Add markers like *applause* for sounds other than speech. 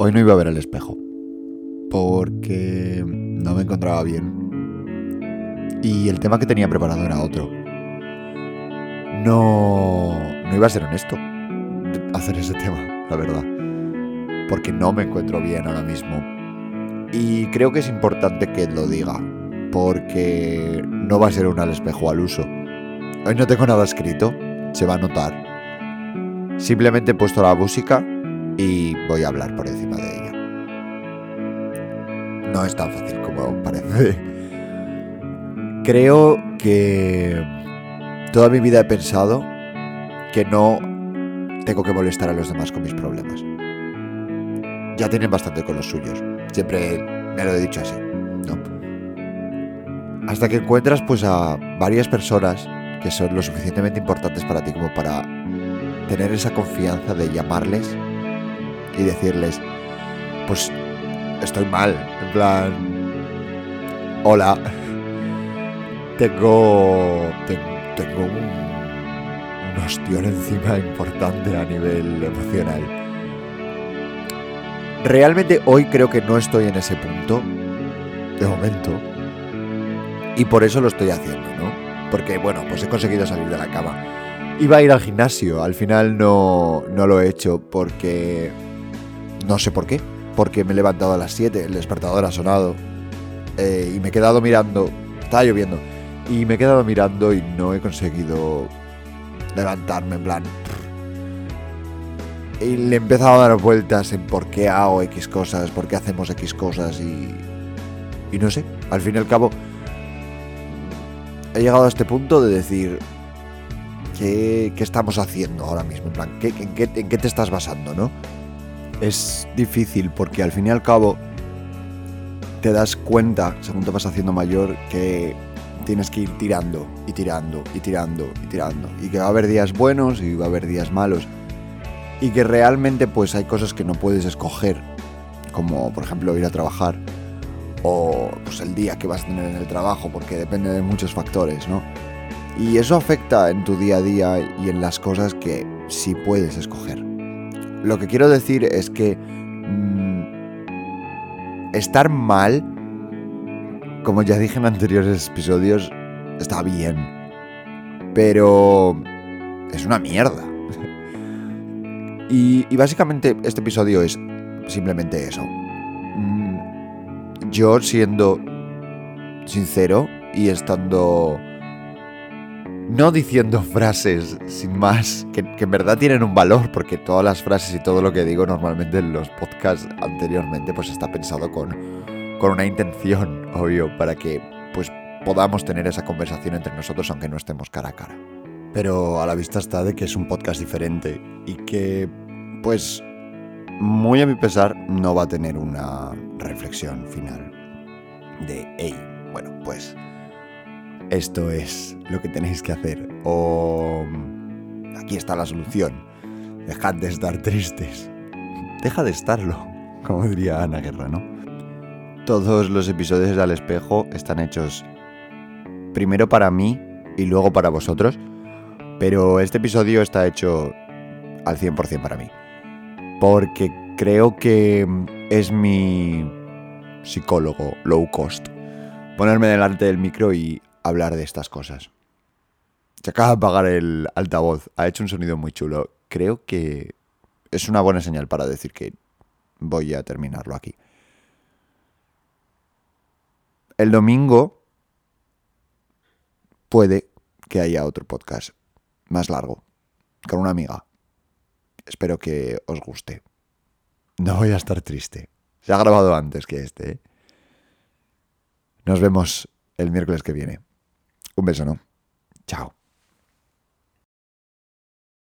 Hoy no iba a ver el espejo. Porque no me encontraba bien. Y el tema que tenía preparado era otro. No, no iba a ser honesto hacer ese tema, la verdad. Porque no me encuentro bien ahora mismo. Y creo que es importante que lo diga. Porque no va a ser un al espejo al uso. Hoy no tengo nada escrito. Se va a notar. Simplemente he puesto la música y voy a hablar por encima de ella. No es tan fácil como parece. Creo que toda mi vida he pensado que no tengo que molestar a los demás con mis problemas. Ya tienen bastante con los suyos. Siempre me lo he dicho así, ¿no? Hasta que encuentras pues a varias personas que son lo suficientemente importantes para ti como para tener esa confianza de llamarles y decirles, pues estoy mal, en plan, hola, tengo, tengo, un, un ostión encima importante a nivel emocional. Realmente hoy creo que no estoy en ese punto, de momento, y por eso lo estoy haciendo, ¿no? Porque, bueno, pues he conseguido salir de la cama. Iba a ir al gimnasio, al final no, no lo he hecho porque no sé por qué, porque me he levantado a las 7, el despertador ha sonado eh, y me he quedado mirando, estaba lloviendo, y me he quedado mirando y no he conseguido levantarme en plan... Y le he empezado a dar vueltas en por qué hago X cosas, por qué hacemos X cosas y... Y no sé, al fin y al cabo he llegado a este punto de decir, ¿qué, qué estamos haciendo ahora mismo? En plan, ¿qué, en, qué, ¿en qué te estás basando, no? Es difícil porque al fin y al cabo te das cuenta, según te vas haciendo mayor, que tienes que ir tirando y tirando y tirando y tirando. Y que va a haber días buenos y va a haber días malos. Y que realmente pues hay cosas que no puedes escoger, como por ejemplo ir a trabajar o pues el día que vas a tener en el trabajo, porque depende de muchos factores, ¿no? Y eso afecta en tu día a día y en las cosas que sí puedes escoger. Lo que quiero decir es que mmm, estar mal, como ya dije en anteriores episodios, está bien. Pero es una mierda. *laughs* y, y, básicamente este episodio es simplemente eso. Mm, yo siendo sincero y estando no diciendo frases sin más, que, en verdad tienen un valor, porque todas las frases y todo lo que digo normalmente en los podcasts anteriormente, pues está pensado con, con una intención, obvio, para que pues podamos tener esa conversación entre nosotros aunque no estemos cara a cara. Pero a la vista está de que es un podcast diferente y que, pues, muy a mi pesar, no va a tener una reflexión final de, hey, bueno, pues esto es lo que tenéis que hacer. O aquí está la solución. Dejad de estar tristes. Deja de estarlo, *laughs* como diría Ana Guerra, ¿no? Todos los episodios al espejo están hechos primero para mí y luego para vosotros, pero este episodio está hecho al 100% para mí. Porque creo que es mi psicólogo low cost. Ponerme delante del micro y hablar de estas cosas. Se acaba de apagar el altavoz, ha hecho un sonido muy chulo. Creo que es una buena señal para decir que voy a terminarlo aquí. El domingo puede que haya otro podcast más largo, con una amiga. Espero que os guste. No voy a estar triste. Se ha grabado antes que este. ¿eh? Nos vemos el miércoles que viene. Un beso, ¿no? Chao.